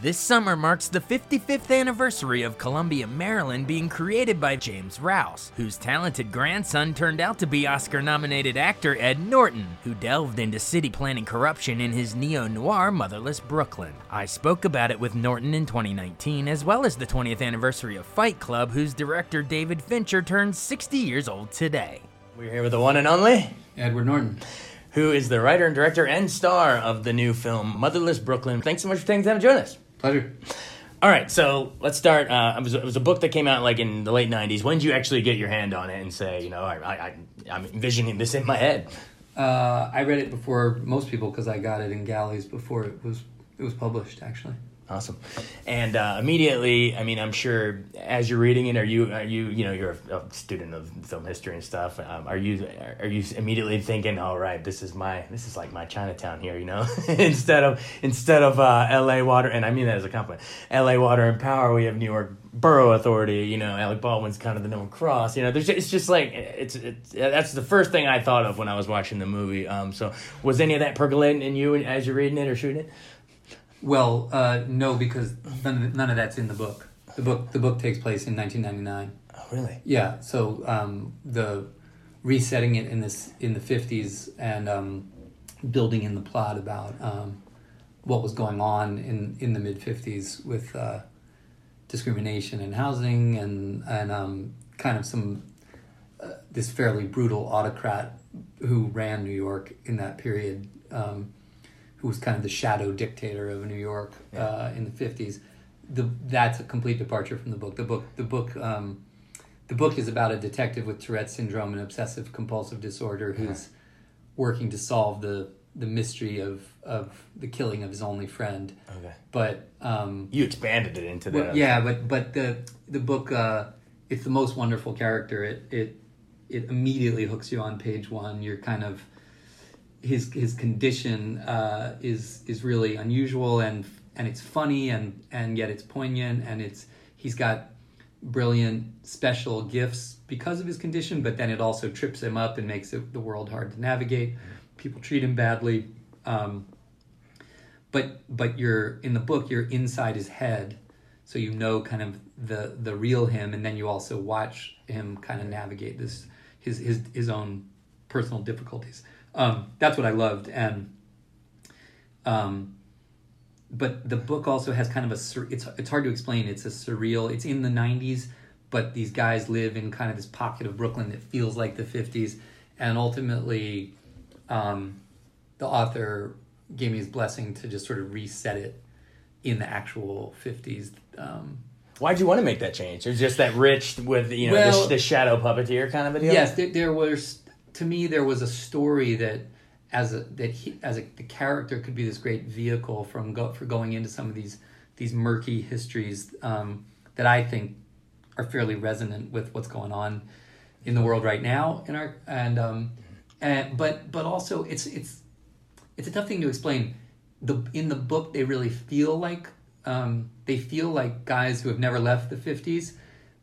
This summer marks the 55th anniversary of Columbia, Maryland being created by James Rouse, whose talented grandson turned out to be Oscar nominated actor Ed Norton, who delved into city planning corruption in his neo noir Motherless Brooklyn. I spoke about it with Norton in 2019, as well as the 20th anniversary of Fight Club, whose director David Fincher turns 60 years old today. We're here with the one and only Edward Norton. who is the writer and director and star of the new film Motherless Brooklyn. Thanks so much for taking the time to join us. Pleasure. All right, so let's start. Uh, it, was, it was a book that came out like in the late '90s. When did you actually get your hand on it and say, you know, I, I, I'm envisioning this in my head? Uh, I read it before most people because I got it in galleys before it was it was published. Actually, Awesome. And uh, immediately, I mean, I'm sure as you're reading it, are you are you you know you're a, a student of film history and stuff. Um, are you are you immediately thinking, all right, this is my this is like my Chinatown here, you know, instead of instead of uh, L.A. Water, and I mean that as a compliment. L.A. Water and Power, we have New York Borough Authority. You know, Alec Baldwin's kind of the Noah Cross. You know, there's it's just like it's it's that's the first thing I thought of when I was watching the movie. Um, so was any of that percolating in you as you're reading it or shooting it? Well, uh, no, because none of, none of that's in the book. The book the book takes place in 1999. Oh, really? Yeah, so um, the resetting it in this in the 50s and um, building in the plot about um, what was going on in in the mid 50s with uh, discrimination in housing and and um, kind of some uh, this fairly brutal autocrat who ran New York in that period, um, who was kind of the shadow dictator of New York uh, in the fifties. The that's a complete departure from the book. The book the book um, the book is about a detective with Tourette syndrome and obsessive compulsive disorder who's working to solve the the mystery of of the killing of his only friend. Okay. But um, You expanded it into well, that. yeah, but but the the book uh, it's the most wonderful character. It it it immediately hooks you on page one. You're kind of his his condition uh, is is really unusual and and it's funny and and yet it's poignant and it's he's got brilliant special gifts because of his condition, but then it also trips him up and makes it, the world hard to navigate. People treat him badly. Um, but but you're in the book you're inside his head so you know kind of the the real him and then you also watch him kind of navigate this his his his own personal difficulties um, that's what i loved and um, but the book also has kind of a sur- it's it's hard to explain it's a surreal it's in the 90s but these guys live in kind of this pocket of brooklyn that feels like the 50s and ultimately um, the author gave me his blessing to just sort of reset it in the actual 50s um, Why'd you want to make that change? It was just that rich with you know Well- the, the shadow puppeteer kind of a deal. yes there, there was to me there was a story that as a that he as a the character could be this great vehicle from go, for going into some of these these murky histories um, that I think are fairly resonant with what's going on in the world right now in our and um and but but also it's it's it's a tough thing to explain. The in the book they really feel like um, they feel like guys who have never left the 50s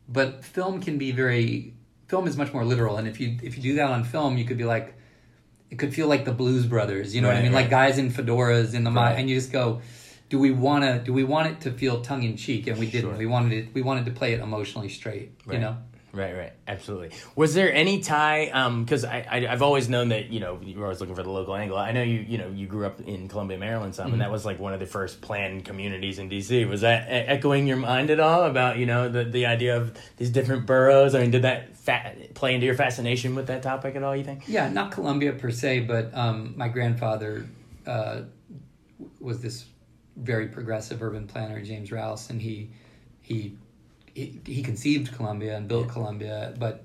but film can be very film is much more literal and if you if you do that on film you could be like it could feel like the blues brothers you know what i Right, mean? Like guys in fedoras in the Right. and you just go do we want to do we want it to feel tongue in cheek and we didn't. Sure. we wanted it we wanted to play it emotionally straight you know Right, right, absolutely. Was there any tie? Because I, I, have always known that you know you were always looking for the local angle. I know you, you know, you grew up in Columbia, Maryland, some, mm-hmm. and that was like one of the first planned communities in DC. Was that echoing your mind at all about you know the the idea of these different boroughs? I mean, did that fa- play into your fascination with that topic at all? You think? Yeah, not Columbia per se, but um, my grandfather uh, was this very progressive urban planner, James Rouse, and he he he, he conceived Columbia and built yeah. Columbia, but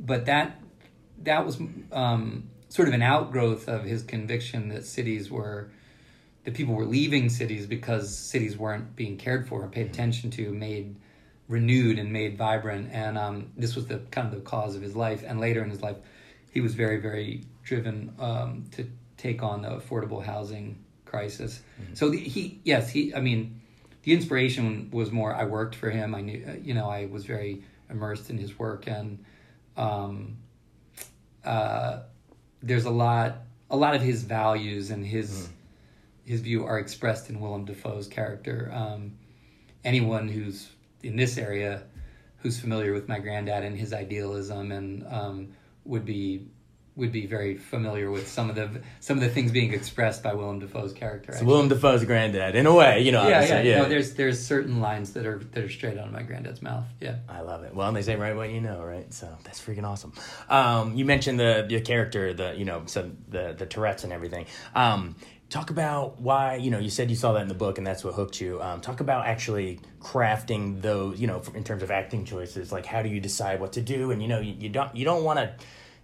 but that that was um, sort of an outgrowth of his conviction that cities were that people were leaving cities because cities weren't being cared for paid attention to, made renewed and made vibrant, and um, this was the kind of the cause of his life. And later in his life, he was very very driven um, to take on the affordable housing crisis. Mm-hmm. So the, he yes he I mean the inspiration was more I worked for him. I knew, uh, you know, I was very immersed in his work, and um, uh, there's a lot, a lot of his values and his mm. his view are expressed in Willem Dafoe's character. Um, anyone who's in this area, who's familiar with my granddad and his idealism, and um, would be would be very familiar with some of the some of the things being expressed by Willem Dafoe's character. So Willem Dafoe's granddad, in a way, you know. Yeah, yeah, yeah. No, there's there's certain lines that are that are straight out of my granddad's mouth. Yeah, I love it. Well, and they say right what you know, right? So that's freaking awesome. Um, you mentioned the the character, the you know, so the the Tourette's and everything. Um, talk about why you know you said you saw that in the book and that's what hooked you um, talk about actually crafting those you know in terms of acting choices like how do you decide what to do and you know you, you don't you don't want to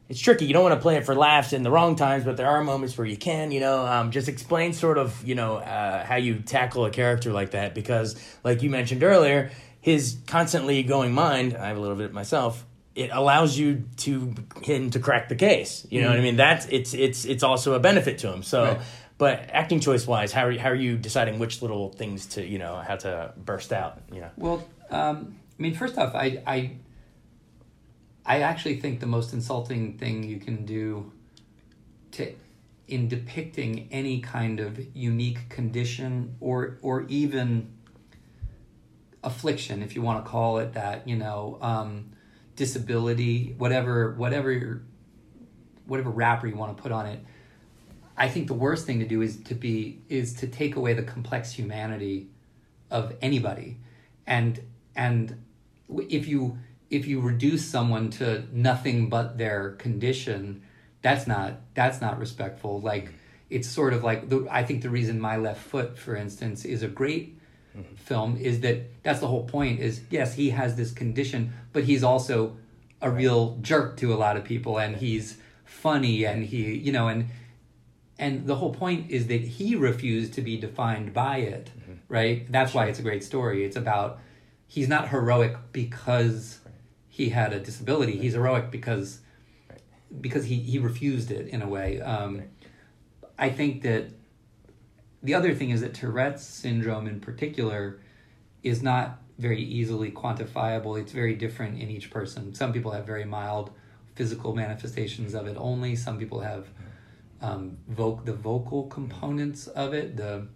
it's tricky. You don't want to play it for laughs in the wrong times, but there are moments where you can. You know, um, just explain sort of you know uh, how you tackle a character like that because, like you mentioned earlier, his constantly going mind. I have a little bit myself. It allows you to him to crack the case. You know mm-hmm. what I mean? That's it's it's it's also a benefit to him. So. Right. But acting choice wise, how are, you, how are you deciding which little things to you know how to burst out? You know. Well, um, I mean, first off, I I I actually think the most insulting thing you can do to in depicting any kind of unique condition or or even affliction, if you want to call it that, you know, um, disability, whatever whatever whatever wrapper you want to put on it. I think the worst thing to do is to be is to take away the complex humanity of anybody, and and if you if you reduce someone to nothing but their condition, that's not that's not respectful. Like it's sort of like the, I think the reason My Left Foot, for instance, is a great mm-hmm. film is that that's the whole point. Is yes, he has this condition, but he's also a real jerk to a lot of people, and he's funny, and he you know and and the whole point is that he refused to be defined by it, mm-hmm. right? That's why it's a great story. It's about he's not heroic because he had a disability. He's heroic because because he, he refused it in a way. Um, I think that the other thing is that Tourette's syndrome in particular is not very easily quantifiable. It's very different in each person. Some people have very mild physical manifestations of it only. Some people have um, voc- the vocal components of it, the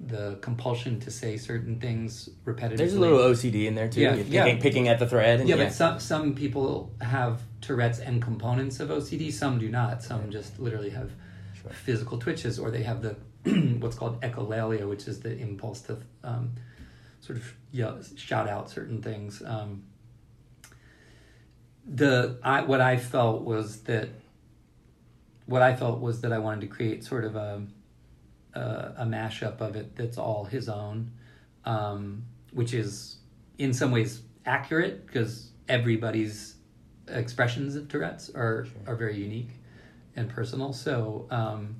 the compulsion to say certain things repetitively. There's a little OCD in there too. Yeah, picking, yeah. picking at the thread. And, yeah, yeah, but some some people have Tourette's and components of OCD. Some do not. Some just literally have sure. physical twitches, or they have the what's called echolalia, which is the impulse to um, sort of shout out certain things. Um, the I, what I felt was that what I felt was that I wanted to create sort of a a, a mashup of it that's all his own, um, which is in some ways accurate because everybody's expressions of Tourette's are sure. are very unique and personal. So um,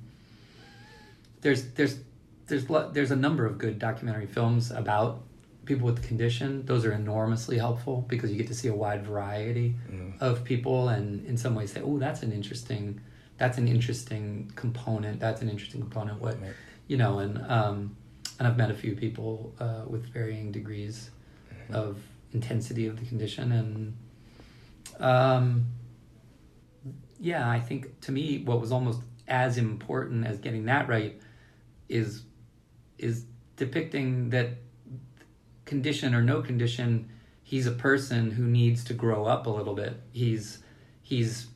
there's there's there's there's a number of good documentary films about people with the condition. Those are enormously helpful because you get to see a wide variety mm. of people, and in some ways say, "Oh, that's an interesting." That's an interesting component. That's an interesting component. What right you know, and um, and I've met a few people uh, with varying degrees mm-hmm. of intensity of the condition, and um, yeah, I think to me what was almost as important as getting that right is is depicting that condition or no condition he's a person who needs to grow up a little bit. He's he's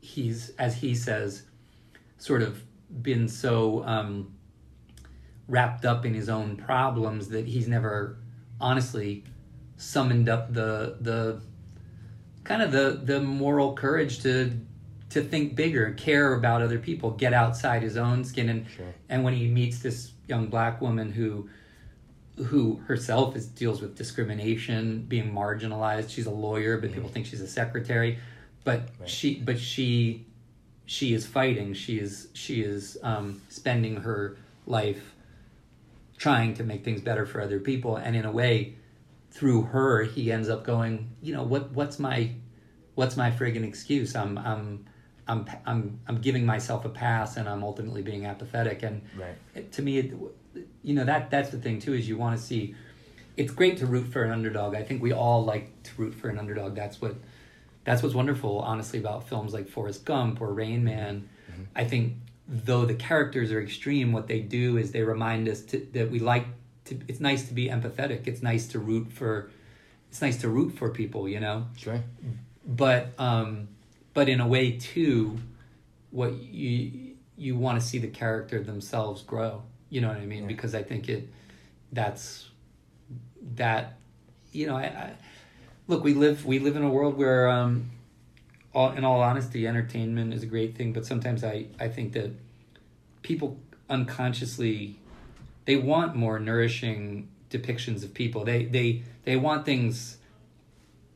he's as he says, sort of been so um, wrapped up in his own problems that he's never honestly summoned up the the kind of the the moral courage to to think bigger, care about other people, get outside his own skin, and Sure. and when he meets this young black woman who who herself is deals with discrimination, being marginalized. She's a lawyer, but people think she's a secretary. But she but she she is fighting. She is she is um, spending her life trying to make things better for other people, and in a way, through her, he ends up going. You know what? What's my what's my friggin' excuse? I'm I'm I'm I'm I'm giving myself a pass, and I'm ultimately being apathetic. And Right. to me, it, you know that that's the thing too is you want to see. It's great to root for an underdog. I think we all like to root for an underdog. That's what that's what's wonderful, honestly, about films like Forrest Gump or Rain Man. Mm-hmm. I think though the characters are extreme, what they do is they remind us to, that we like to. It's nice to be empathetic. It's nice to root for. It's nice to root for people, you know Sure. but um but in a way too what you you want to see the character themselves grow you know what i mean Yeah. because i think it that's that you know I, I look we live we live in a world where um all, in all honesty entertainment is a great thing but sometimes i i think that people unconsciously they want more nourishing depictions of people they they they want things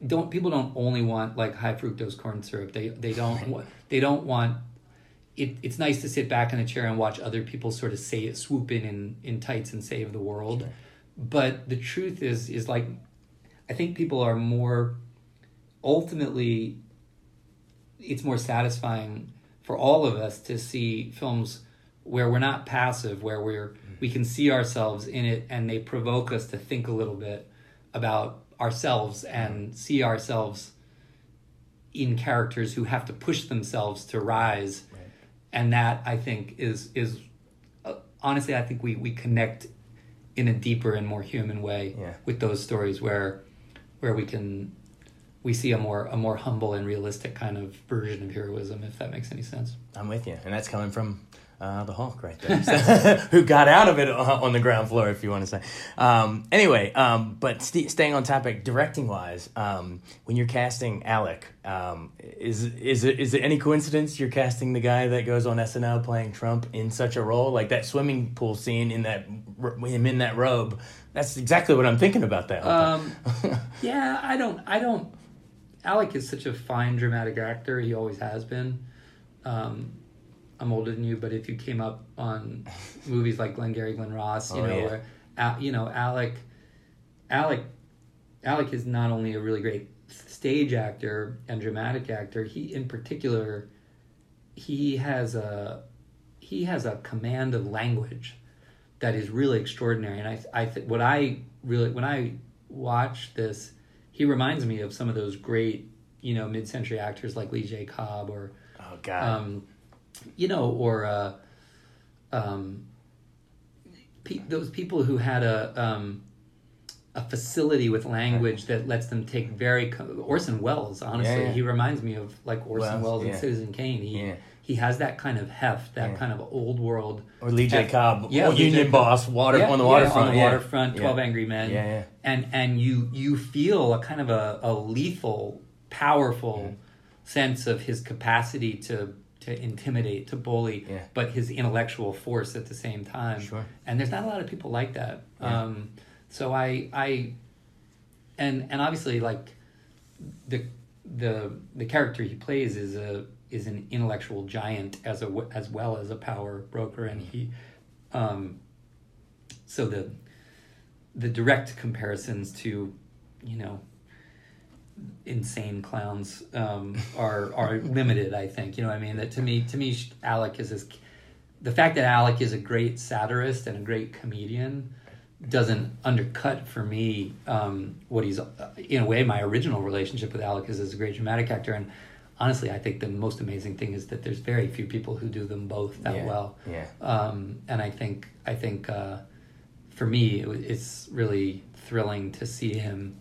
don't people don't only want like high fructose corn syrup. They they don't wa- they don't want it. It's nice to sit back in a chair and watch other people sort of say it, swoop in in, in tights and save the world. But the truth is is like I think people are more ultimately it's more satisfying for all of us to see films where we're not passive, where we're we can see ourselves in it, and they provoke us to think a little bit about ourselves and see ourselves in characters who have to push themselves to rise, and that I think is is uh, honestly I think we we connect in a deeper and more human way Yeah. with those stories where where we can we see a more a more humble and realistic kind of version of heroism if that makes any sense. I'm with you, and that's coming from uh, the Hulk right there, who got out of it on on the ground floor, if you want to say. Um, anyway, um, but st- staying on topic, directing wise, um, when you're casting Alec, um, is is it is it any coincidence you're casting the guy that goes on SNL playing Trump in such a role, like that swimming pool scene in that him in that robe? That's exactly what I'm thinking about that. um, yeah i don't i don't alec is such a fine dramatic actor he always has been um, i'm older than you but if you came up on movies like glengarry glen ross you Oh, know yeah. Al- you know alec alec alec is not only a really great stage actor and dramatic actor he in particular he has a he has a command of language that is really extraordinary. And I, I th- what I really when I watch this, he reminds me of some of those great, you know, mid-century actors like Lee J. Cobb or, oh God, um, you know, or uh, um, pe- those people who had a um, a facility with language that lets them take very co- Orson Welles. Honestly, Yeah, yeah. he reminds me of like Orson Welles, Welles and yeah. Citizen Kane. He he has that kind of heft, that kind of old world. or Lee J. Cobb, Yeah, J. Union Cobb. Boss, water on the waterfront, on the waterfront. Twelve Angry Men. Yeah, yeah. And and you you feel a kind of a, a lethal, powerful sense of his capacity to to intimidate, to bully, Yeah. but his intellectual force at the same time. Sure. And there's not a lot of people like that. Yeah. Um, so I I and and obviously like the the the character he plays is a is an intellectual giant as a as well as a power broker and he um so the the direct comparisons to you know insane clowns um, are are limited i think. You know what i mean? That to me to me alec is this the fact that alec is a great satirist and a great comedian doesn't undercut for me um, what he's in a way my original relationship with alec is as a great dramatic actor. And honestly i think the most amazing thing is that there's very few people who do them both that Yeah, well. yeah. um, and i think i think uh, for me it, it's really thrilling to see him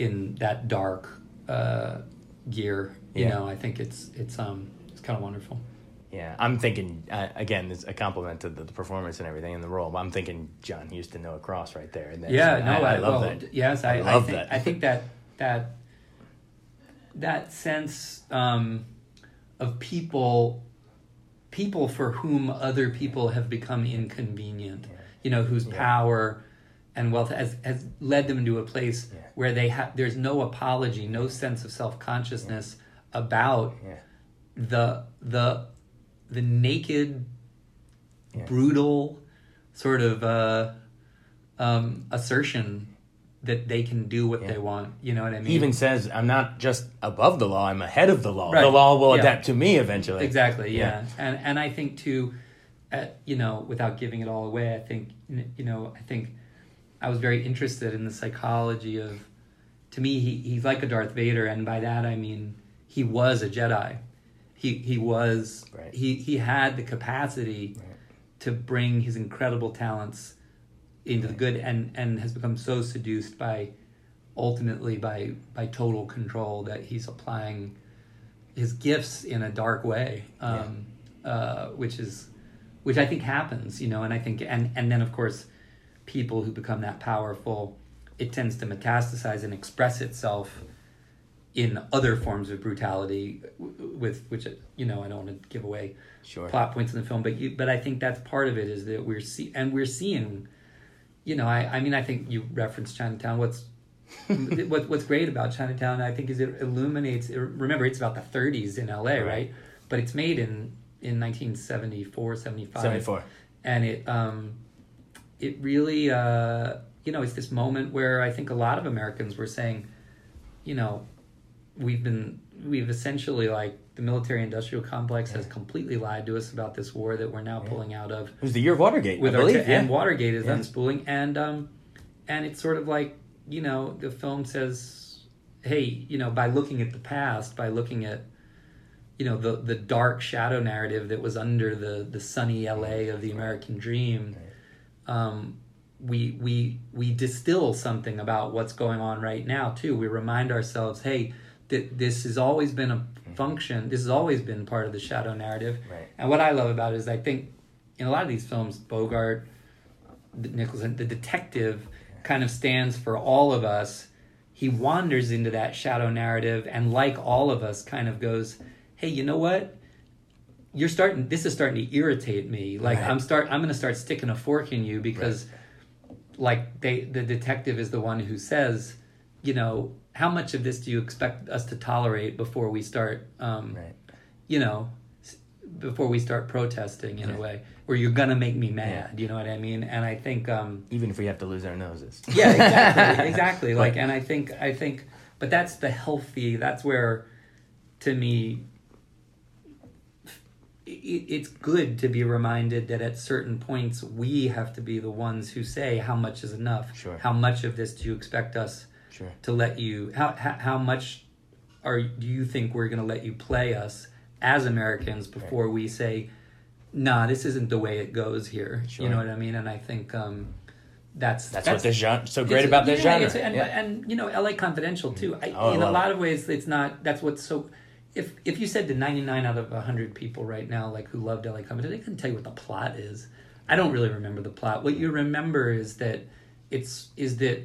in that dark uh, gear. You Yeah. know, I think it's it's um it's kind of wonderful. Yeah, I'm thinking uh, again. It's a compliment to the, the performance and everything in the role. But I'm thinking John Huston, Noah Cross, right there. And Yeah, I, no, I, I, love well, that. Yes, I, I love think, that. I think that that that sense um, of people people for whom other people have become inconvenient. You know, whose power and wealth has, has led them into a place Yeah. where they have there's no apology, no sense of self consciousness about Yeah. the the the naked, Yeah. brutal sort of uh, um, assertion that they can do what Yeah. they want. You know what I mean? He even says, "I'm not just above the law; I'm ahead of the law. Right. The law will Yeah. adapt to me eventually." exactly, yeah. Yeah. And and I think too, uh, you know, without giving it all away, I think you know, I think I was very interested in the psychology of. To me, he, he's like a Darth Vader, and by that I mean he was a Jedi. He he was Right. he he had the capacity Right. to bring his incredible talents into the good and and has become so seduced by ultimately by by total control that he's applying his gifts in a dark way um, uh, which is which I think happens you know and I think and and then of course people who become that powerful it tends to metastasize and express itself in other forms of brutality with which you know I don't want to give away Sure. plot points in the film but you but I think that's part of it is that we're see and we're seeing you know I I mean I think you referenced Chinatown what's what, what's great about Chinatown I think is it illuminates remember it's about the 30s in LA right, Right. but it's made in in 1974 75 Seventy-four. and it um it really uh you know it's this moment where I think a lot of Americans were saying you know we've been we've essentially like the military industrial complex has completely lied to us about this war that we're now pulling out of It was the year of Watergate, with I believe. yeah. and Watergate is Yeah. unspooling and um and it's sort of like you know the film says hey you know by looking at the past by looking at you know the the dark shadow narrative that was under the the sunny LA of the American dream um we we we distill something about what's going on right now too we remind ourselves hey that this has always been a function this has always been part of the shadow narrative Right. and what I love about it is I think in a lot of these films Bogart the Nicholson, the detective, kind of stands for all of us. He wanders into that shadow narrative, and like all of us, kind of goes, "Hey, you know what? You're starting. This is starting to irritate me. Like Right. I'm start. I'm going to start sticking a fork in you because, like, they the detective is the one who says, you know, how much of this do you expect us to tolerate before we start, um, Right. you know, before we start protesting in Yeah. a way, where you're gonna make me mad. You know what I mean? And I think, um, Even if we have to lose our noses. yeah, exactly, exactly. Like, and I think, I think, but that's the healthy. That's where, to me, it's good to be reminded that at certain points we have to be the ones who say how much is enough. Sure. How much of this do you expect us Sure. to let you? How how, how much are do you think we're going to let you play us as Americans before we say, nah, this isn't the way it goes here. Sure. You know what I mean? And I think um, that's That's, what this genre so great about this yeah, genre. and, Yeah. and you know, L.A. Confidential too. I, Oh, in a lot it. of ways, it's not. That's what's so. If if you said to ninety nine out of hundred people right now, like who loved L.A. Confidential, they couldn't tell you what the plot is. I don't really remember the plot. What you remember is that it's is that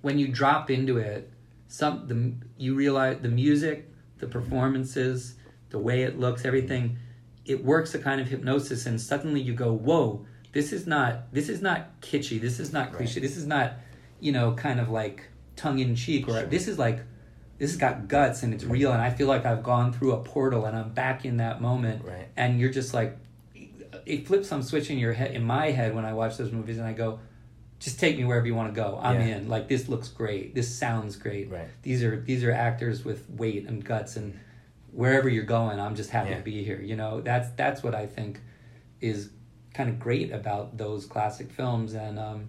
when you drop into it, some the you realize the music, the performances, the way it looks, everything, it works a kind of hypnosis, and suddenly you go, "Whoa, this is not this is not kitschy. This is not cliche. This is not, you know, kind of like tongue in cheek. Or this is like this has got guts and it's real, and I feel like I've gone through a portal and I'm back in that moment. Right. And you're just like, it flips some switch in your head in my head when I watch those movies, and I go. Just take me wherever you want to go. I'm Yeah. in. Like this looks great. This sounds great. Right. These are these are actors with weight and guts, and wherever you're going, I'm just happy Yeah. to be here. You know, that's that's what I think is kind of great about those classic films, and um,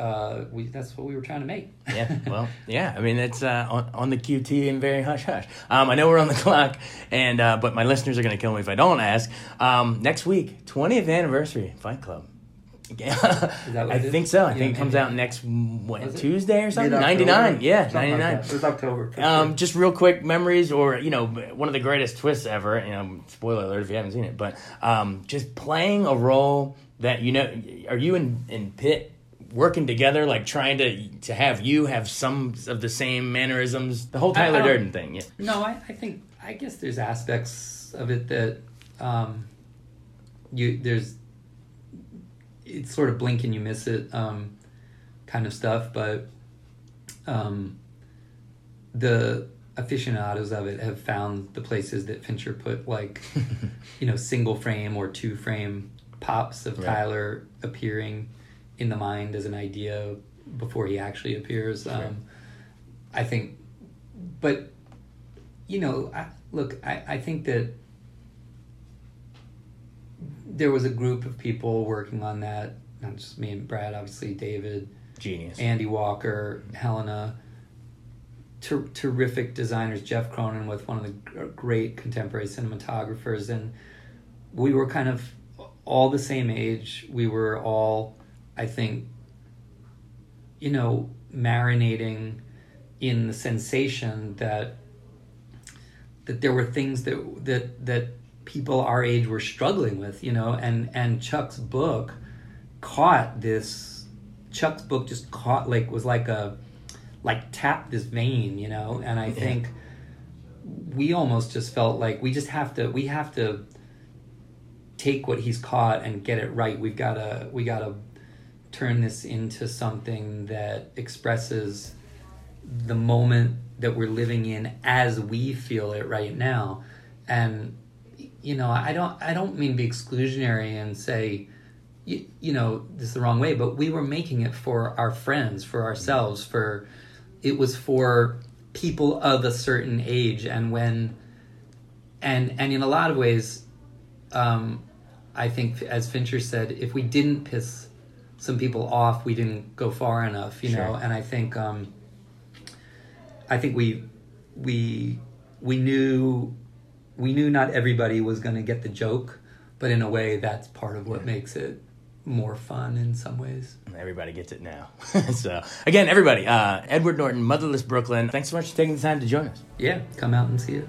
uh, we that's what we were trying to make. yeah, well, yeah. I mean, it's uh, on, on the QT and very hush hush. Um, I know we're on the clock, and uh, but my listeners are going to kill me if I don't ask. Um, next week, twentieth anniversary Fight Club. I think so. I think it comes out next what, Tuesday or something. Ninety nine. Yeah, ninety nine. Like it was October. Um, sure. just real quick memories, or you know, one of the greatest twists ever. You know, spoiler alert if you haven't seen it, but um, just playing a role that you know. Are you in in Pitt? Working together, like trying to to have you have some of the same mannerisms, the whole Tyler Durden thing. Yeah. No, I, I think I guess there's aspects of it that um, you there's it's sort of blink and you miss it um, kind of stuff, but um, the aficionados of it have found the places that Fincher put like you know single frame or two frame pops of right. Tyler appearing in the mind as an idea before he actually appears. Sure. Um, I think, but you know, I, look, I, I think that there was a group of people working on that. Not just me and Brad, obviously David, genius, Andy Walker, Helena, ter- terrific designers. Jeff Cronenweth one of the great contemporary cinematographers, and we were kind of all the same age. We were all, I think, you know, marinating in the sensation that that there were things that that that people our age were struggling with, you know, and and Chuck's book caught this Chuck's book just caught like was like a like tapped this vein, you know, and I think we almost just felt like we just have to we have to take what he's caught and get it right. We've got to we got to turn this into something that expresses the moment that we're living in as we feel it right now. And you know i don't i don't mean be exclusionary and say you, you know this is the wrong way but we were making it for our friends for ourselves for it was for people of a certain age. And when and and in a lot of ways um i think as fincher said if we didn't piss some people off we didn't go far enough you sure. know and i think um i think we we we knew we knew not everybody was going to get the joke, but in a way, that's part of what yeah. makes it more fun in some ways. Everybody gets it now. so, again, everybody, uh, Edward Norton, Motherless Brooklyn, thanks so much for taking the time to join us. Yeah, come out and see it.